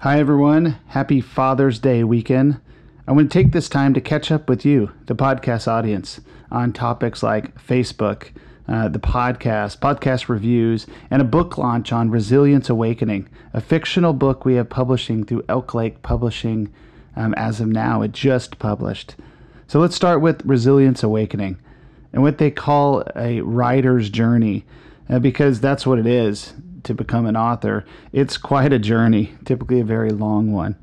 Hi, everyone. Happy Father's Day weekend. I want to take this time to catch up with you, the podcast audience, on topics like Facebook, uh, the podcast, podcast reviews, and a book launch on Resilience Awakening, a fictional book we have publishing through Elk Lake Publishing um, as of now. It just published. So let's start with Resilience Awakening and what they call a writer's journey, uh, because that's what it is to become an author, it's quite a journey, typically a very long one.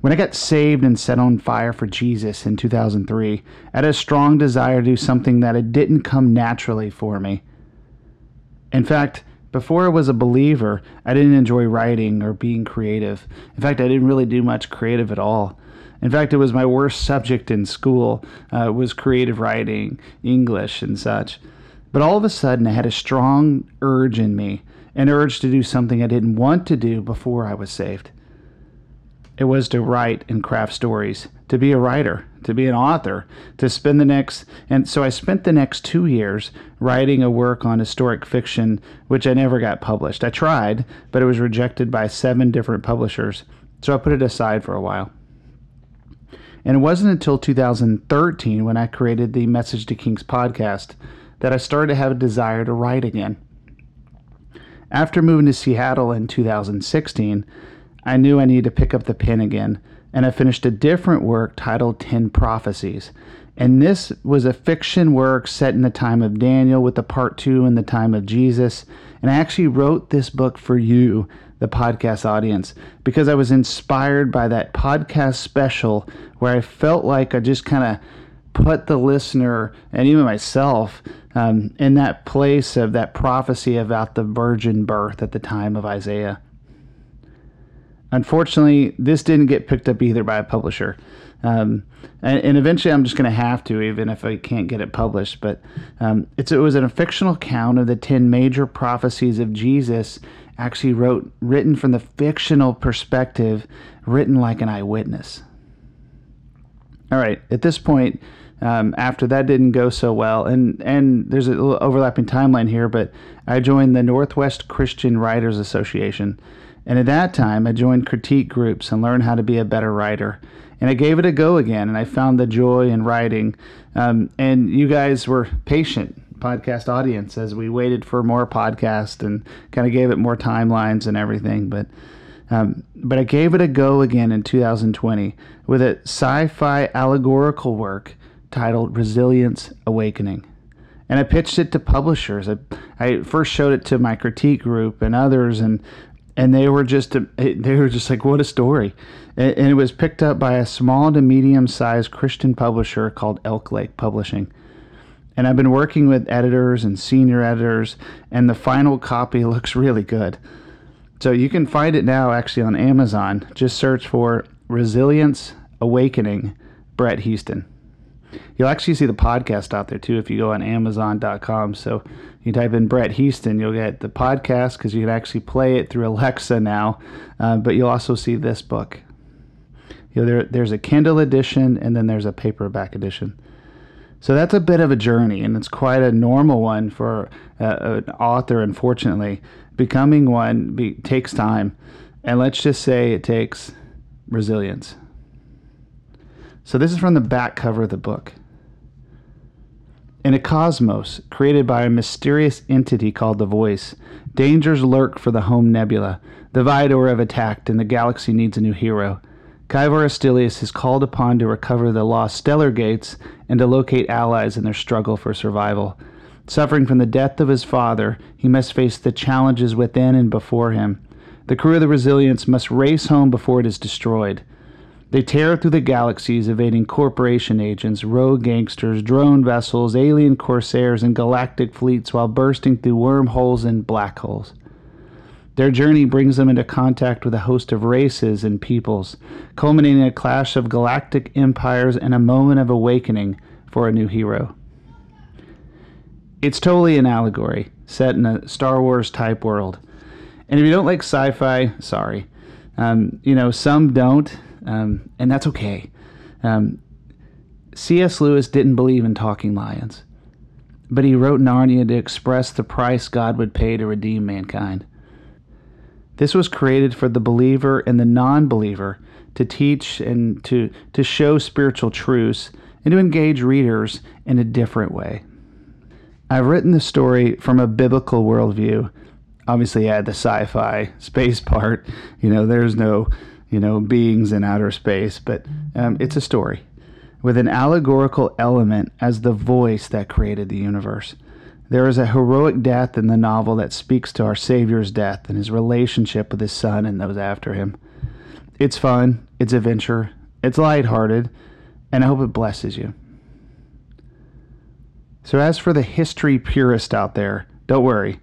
When I got saved and set on fire for Jesus in 2003, I had a strong desire to do something that it didn't come naturally for me. In fact, before I was a believer, I didn't enjoy writing or being creative. In fact, I didn't really do much creative at all. In fact, it was my worst subject in school uh, was creative writing, English, and such. But all of a sudden, I had a strong urge in me an urge to do something I didn't want to do before I was saved. It was to write and craft stories, to be a writer, to be an author, to spend the next. And so I spent the next two years writing a work on historic fiction, which I never got published. I tried, but it was rejected by seven different publishers. So I put it aside for a while. And it wasn't until 2013 when I created the Message to Kings podcast that I started to have a desire to write again. After moving to Seattle in 2016, I knew I needed to pick up the pen again, and I finished a different work titled 10 Prophecies. And this was a fiction work set in the time of Daniel with the part two in the time of Jesus. And I actually wrote this book for you, the podcast audience, because I was inspired by that podcast special where I felt like I just kind of put the listener and even myself um, in that place of that prophecy about the virgin birth at the time of Isaiah. Unfortunately, this didn't get picked up either by a publisher. Um, and, and, eventually, I'm just going to have to, even if I can't get it published. But um, it was a fictional account of the 10 major prophecies of Jesus, actually wrote written from the fictional perspective, written like an eyewitness. All right, at this point, um, after that didn't go so well, and and there's a little overlapping timeline here, but I joined the Northwest Christian Writers Association, and at that time I joined critique groups and learned how to be a better writer. And I gave it a go again, and I found the joy in writing. Um, and you guys were patient, podcast audience, as we waited for more podcast and kind of gave it more timelines and everything. But um, but I gave it a go again in 2020 with a sci-fi allegorical work titled Resilience Awakening. And I pitched it to publishers. I, I first showed it to my critique group and others, and and they were just they were just like, "What a story!" And, and it was picked up by a small to medium sized Christian publisher called Elk Lake Publishing. And I've been working with editors and senior editors, and the final copy looks really good. So you can find it now actually on Amazon. Just search for Resilience Awakening, Brett Heaston. You'll actually see the podcast out there too if you go on Amazon.com. So you type in Brett Heaston, you'll get the podcast because you can actually play it through Alexa now. Uh, but you'll also see this book. You know, there, there's a Kindle edition and then there's a paperback edition. So that's a bit of a journey, and it's quite a normal one for uh, an author. Unfortunately, becoming one be, takes time, and let's just say it takes resilience. So this is from the back cover of the book. In a cosmos created by a mysterious entity called the Voice, dangers lurk for the home nebula. The Vidor have attacked, and the galaxy needs a new hero. Kivor Astilius is called upon to recover the lost stellar gates and to locate allies in their struggle for survival. Suffering from the death of his father, he must face the challenges within and before him. The crew of the Resilience must race home before it is destroyed. They tear through the galaxies, evading corporation agents, rogue gangsters, drone vessels, alien corsairs, and galactic fleets while bursting through wormholes and black holes. Their journey brings them into contact with a host of races and peoples, culminating in a clash of galactic empires and a moment of awakening for a new hero. It's totally an allegory set in a Star Wars type world. And if you don't like sci fi, sorry. Um, you know, some don't, um, and that's okay. Um, C.S. Lewis didn't believe in talking lions, but he wrote Narnia to express the price God would pay to redeem mankind. This was created for the believer and the non believer to teach and to, to show spiritual truths and to engage readers in a different way. I've written the story from a biblical worldview. Obviously, I had the sci fi space part. You know, there's no, you know, beings in outer space, but um, it's a story with an allegorical element as the voice that created the universe. There is a heroic death in the novel that speaks to our Savior's death and his relationship with his son and those after him. It's fun, it's adventure, it's lighthearted, and I hope it blesses you. So, as for the history purist out there, don't worry.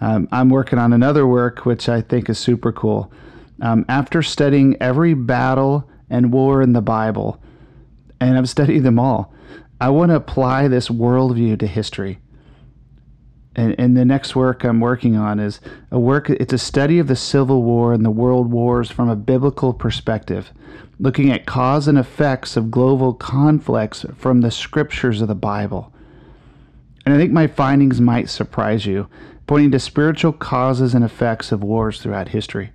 Um, I'm working on another work which I think is super cool. Um, after studying every battle and war in the Bible, and I've studied them all, I want to apply this worldview to history and, and the next work I'm working on is a work. It's a study of the Civil War and the World Wars from a biblical perspective, looking at cause and effects of global conflicts from the scriptures of the Bible. And I think my findings might surprise you, pointing to spiritual causes and effects of wars throughout history.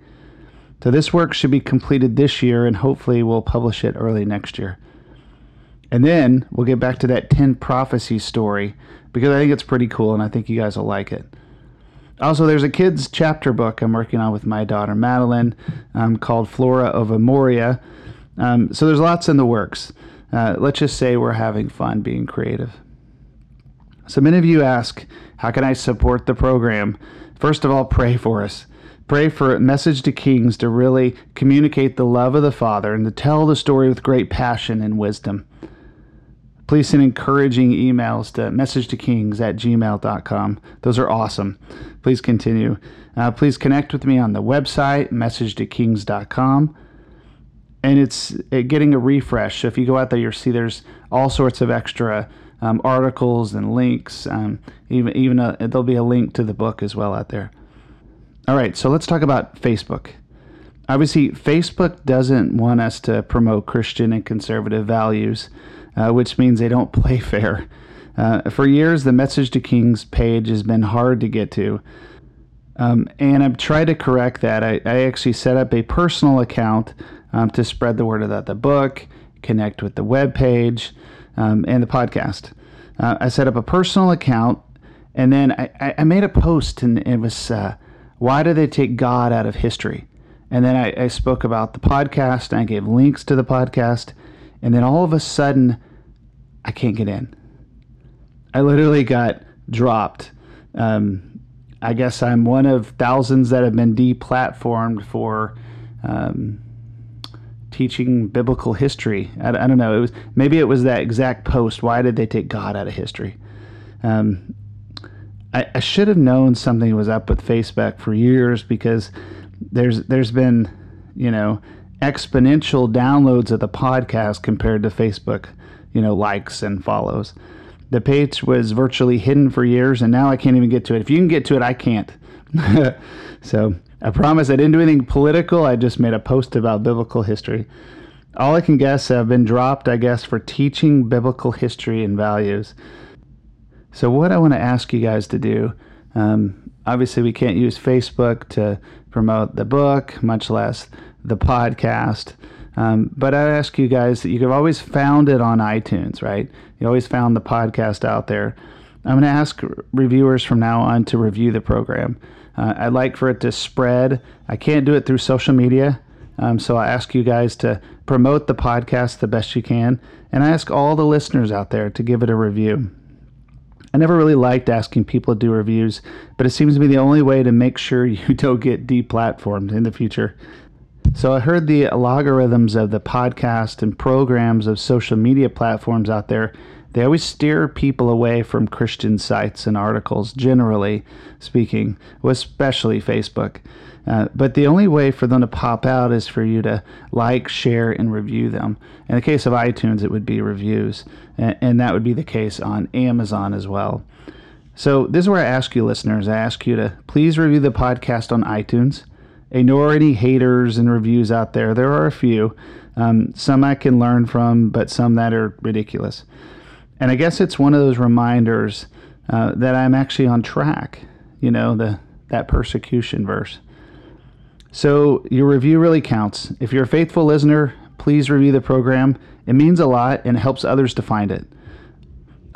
So this work should be completed this year, and hopefully we'll publish it early next year. And then we'll get back to that 10 prophecy story because I think it's pretty cool and I think you guys will like it. Also, there's a kids' chapter book I'm working on with my daughter Madeline um, called Flora of Amoria. Um, so there's lots in the works. Uh, let's just say we're having fun being creative. So many of you ask, how can I support the program? First of all, pray for us. Pray for a Message to Kings to really communicate the love of the Father and to tell the story with great passion and wisdom. Please send encouraging emails to message to kings at gmail.com. Those are awesome. Please continue. Uh, please connect with me on the website, message to kings.com. And it's getting a refresh. So if you go out there, you'll see there's all sorts of extra um, articles and links. Um, even even a, there'll be a link to the book as well out there. All right, so let's talk about Facebook. Obviously, Facebook doesn't want us to promote Christian and conservative values uh, which means they don't play fair. Uh, for years, the Message to Kings page has been hard to get to. Um, and I've tried to correct that. I, I actually set up a personal account um, to spread the word about the book, connect with the web page, um, and the podcast. Uh, I set up a personal account, and then I, I made a post, and it was uh, why do they take God out of history? And then I, I spoke about the podcast, and I gave links to the podcast, and then all of a sudden, I can't get in. I literally got dropped. Um, I guess I'm one of thousands that have been deplatformed for um, teaching biblical history. I, I, don't know. It was maybe it was that exact post. Why did they take God out of history? Um, I, I should have known something was up with Facebook for years because there's there's been you know exponential downloads of the podcast compared to Facebook, you know, likes and follows. The page was virtually hidden for years, and now I can't even get to it. If you can get to it, I can't. so I promise I didn't do anything political. I just made a post about biblical history. All I can guess, I've been dropped, I guess, for teaching biblical history and values. So, what I want to ask you guys to do um, obviously, we can't use Facebook to promote the book, much less the podcast. Um, but I ask you guys that you have always found it on iTunes, right? You always found the podcast out there. I'm going to ask reviewers from now on to review the program. Uh, I'd like for it to spread. I can't do it through social media. Um, so I ask you guys to promote the podcast the best you can. And I ask all the listeners out there to give it a review. I never really liked asking people to do reviews, but it seems to be the only way to make sure you don't get deplatformed in the future. So I heard the logarithms of the podcast and programs of social media platforms out there, they always steer people away from Christian sites and articles, generally speaking, especially Facebook. Uh, but the only way for them to pop out is for you to like, share, and review them. In the case of iTunes, it would be reviews, and, and that would be the case on Amazon as well. So, this is where I ask you, listeners, I ask you to please review the podcast on iTunes. Ignore any haters and reviews out there. There are a few. Um, some I can learn from, but some that are ridiculous. And I guess it's one of those reminders uh, that I'm actually on track. You know, the that persecution verse. So your review really counts. If you're a faithful listener, please review the program. It means a lot and helps others to find it.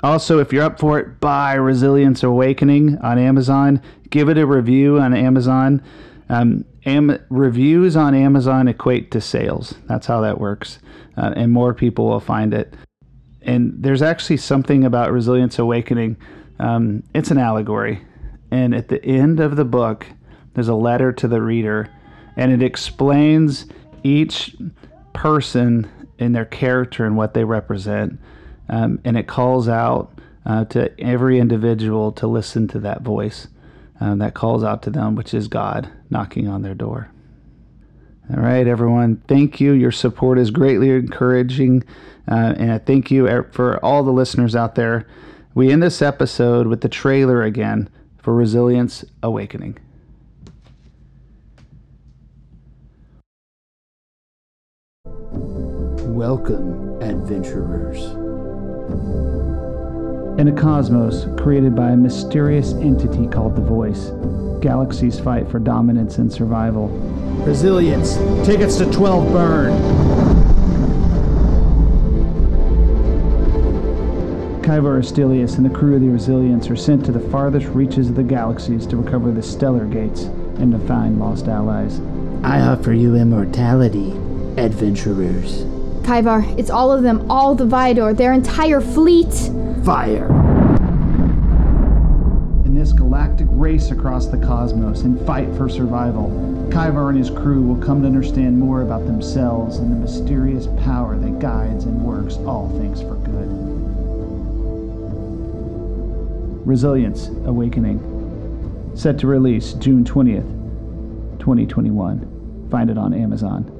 Also, if you're up for it, buy Resilience Awakening on Amazon. Give it a review on Amazon. Um, am- reviews on Amazon equate to sales. That's how that works. Uh, and more people will find it. And there's actually something about Resilience Awakening. Um, it's an allegory. And at the end of the book, there's a letter to the reader and it explains each person in their character and what they represent. Um, and it calls out uh, to every individual to listen to that voice um, that calls out to them, which is God knocking on their door. All right, everyone. Thank you. Your support is greatly encouraging. Uh, and I thank you er, for all the listeners out there. We end this episode with the trailer again for Resilience Awakening. Welcome, adventurers. In a cosmos created by a mysterious entity called the Voice, galaxies fight for dominance and survival. Resilience. Tickets to 12 burn. Kaivar Astelius and the crew of the Resilience are sent to the farthest reaches of the galaxies to recover the stellar gates and to find lost allies. I offer you immortality, adventurers. Kaivar, it's all of them, all the Vidor, their entire fleet. Fire. In this galactic race across the cosmos and fight for survival, Kaivar and his crew will come to understand more about themselves and the mysterious power that guides and works all things for good. Resilience Awakening. Set to release June 20th, 2021. Find it on Amazon.